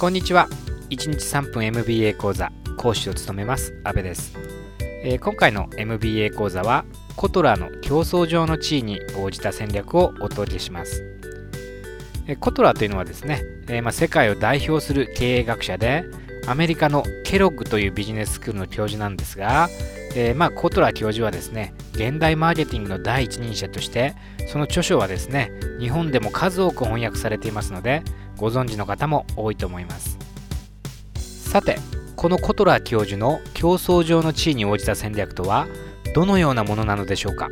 こんにちは。1日3分 MBA 講座講師を務めます阿部です、えー、今回の MBA 講座はコトラの競争上の地位に応じた戦略をお届けします、えー、コトラというのはですね、えー、まあ、世界を代表する経営学者でアメリカのケロッグというビジネススクールの教授なんですが、えー、まあ、コトラ教授はですね現代マーケティングの第一人者としてその著書はですね日本でも数多く翻訳されていますのでご存知の方も多いと思います。さてこのコトラー教授の競争上の地位に応じた戦略とはどのようなものなのでしょうか？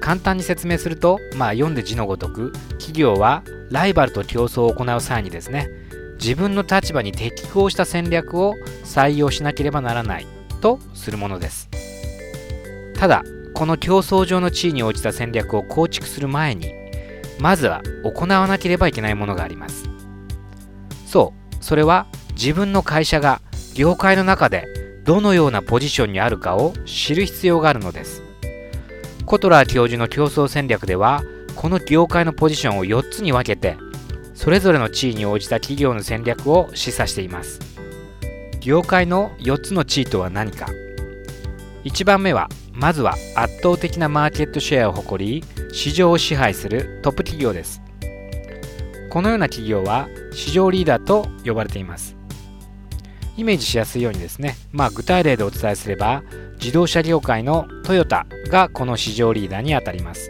簡単に説明すると、まあ、読んで字のごとく企業はライバルと競争を行う際にですね自分の立場に適合した戦略を採用しなければならないとするものです。ただこの競争上の地位に応じた戦略を構築する前にまずは行わなければいけないものがあります。そうそれは自分の会社が業界の中でどのようなポジションにあるかを知る必要があるのです。コトラー教授の競争戦略ではこの業界のポジションを4つに分けてそれぞれの地位に応じた企業の戦略を示唆しています。業界の4つの地位とは何か。1番目はまずは圧倒的なマーケットシェアを誇り市場を支配するトップ企業です。このような企業は市場リーダーと呼ばれています。イメージしやすいようにですね、まあ、具体例でお伝えすれば自動車業界のトヨタがこの市場リーダーにあたります。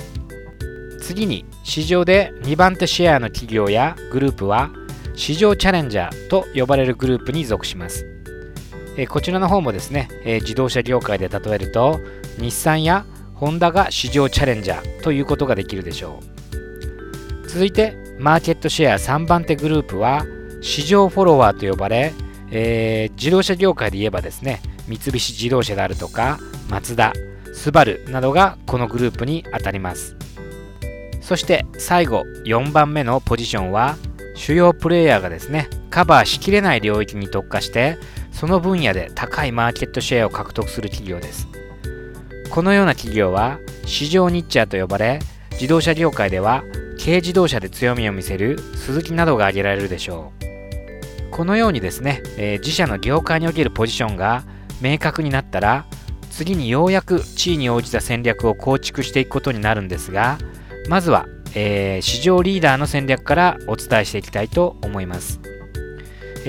次に市場で2番手シェアの企業やグループは市場チャレンジャーと呼ばれるグループに属します。えこちらの方もですね、え自動車業界で例えると日産やホンダが市場チャレンジャーということができるでしょう。続いてマーケットシェア3番手グループは市場フォロワーと呼ばれ、えー、自動車業界で言えばですね三菱自動車であるとかマツダスバルなどがこのグループにあたります。そして最後4番目のポジションは主要プレイヤーがですねカバーしきれない領域に特化してその分野で高いマーケットシェアを獲得する企業です。このような企業は市場ニッチャーと呼ばれ自動車業界では軽自動車で強みを見せる鈴木などが挙げられるでしょう。このようにですね、えー、自社の業界におけるポジションが明確になったら次にようやく地位に応じた戦略を構築していくことになるんですがまずは、えー、市場リーダーの戦略からお伝えしていきたいと思います。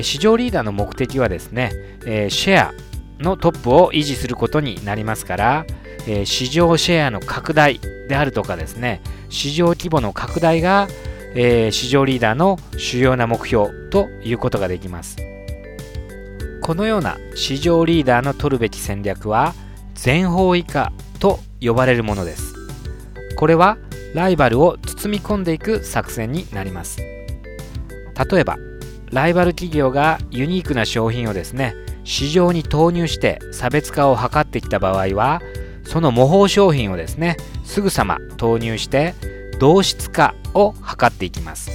市場リーダーの目的はですね、えー、シェアのトップを維持することになりますから、えー、市場シェアの拡大であるとかですね市場規模の拡大が、えー、市場リーダーの主要な目標ということができます。このような市場リーダーの取るべき戦略は全方位化と呼ばれるものです。これはライバルを包み込んでいく作戦になります。例えばライバル企業がユニークな商品をですね市場に投入して差別化を図ってきた場合はその模倣商品をですねすぐさま投入して同質化を図っていきます。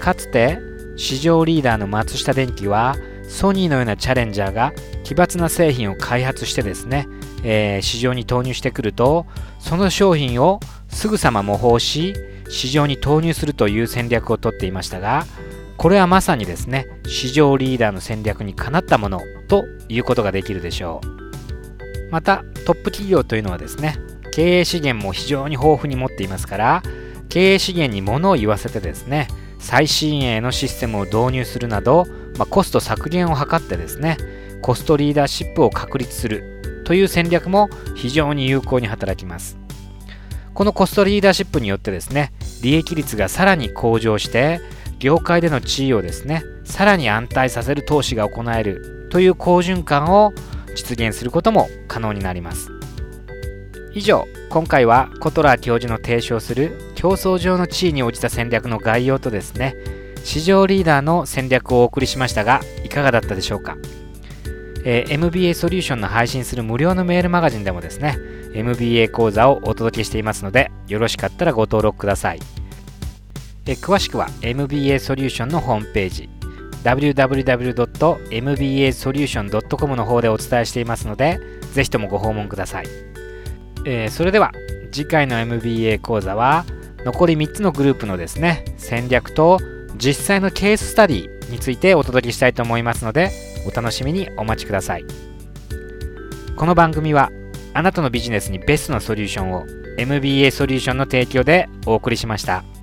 かつて市場リーダーの松下電器はソニーのようなチャレンジャーが奇抜な製品を開発してですね、えー、市場に投入してくるとその商品をすぐさま模倣し市場に投入するという戦略をとっていましたがこれはまさにですね市場リーダーの戦略にかなったものということができるでしょう。またトップ企業というのはですね経営資源も非常に豊富に持っていますから経営資源に物を言わせてですね最新鋭のシステムを導入するなど、まあ、コスト削減を図ってですねコストリーダーシップを確立するという戦略も非常に有効に働きます。このコストリーダーシップによってですね利益率がさらに向上して業界での地位をですねさらに安泰させる投資が行えるという好循環を実現することも可能になります以上今回はコトラー教授の提唱する競争上の地位に応じた戦略の概要とですね市場リーダーの戦略をお送りしましたがいかがだったでしょうか、えー、MBA ソリューションの配信する無料のメールマガジンでもですね MBA 講座をお届けしていますのでよろしかったらご登録くださいえ詳しくは MBA ソリューションのホームページ www. mbasolution.com の方でお伝えしていますのでぜひともご訪問ください、えー、それでは次回の MBA 講座は残り3つのグループのですね戦略と実際のケーススタディについてお届けしたいと思いますのでお楽しみにお待ちくださいこの番組はあなたのビジネスにベストなソリューションを MBA ソリューションの提供でお送りしました。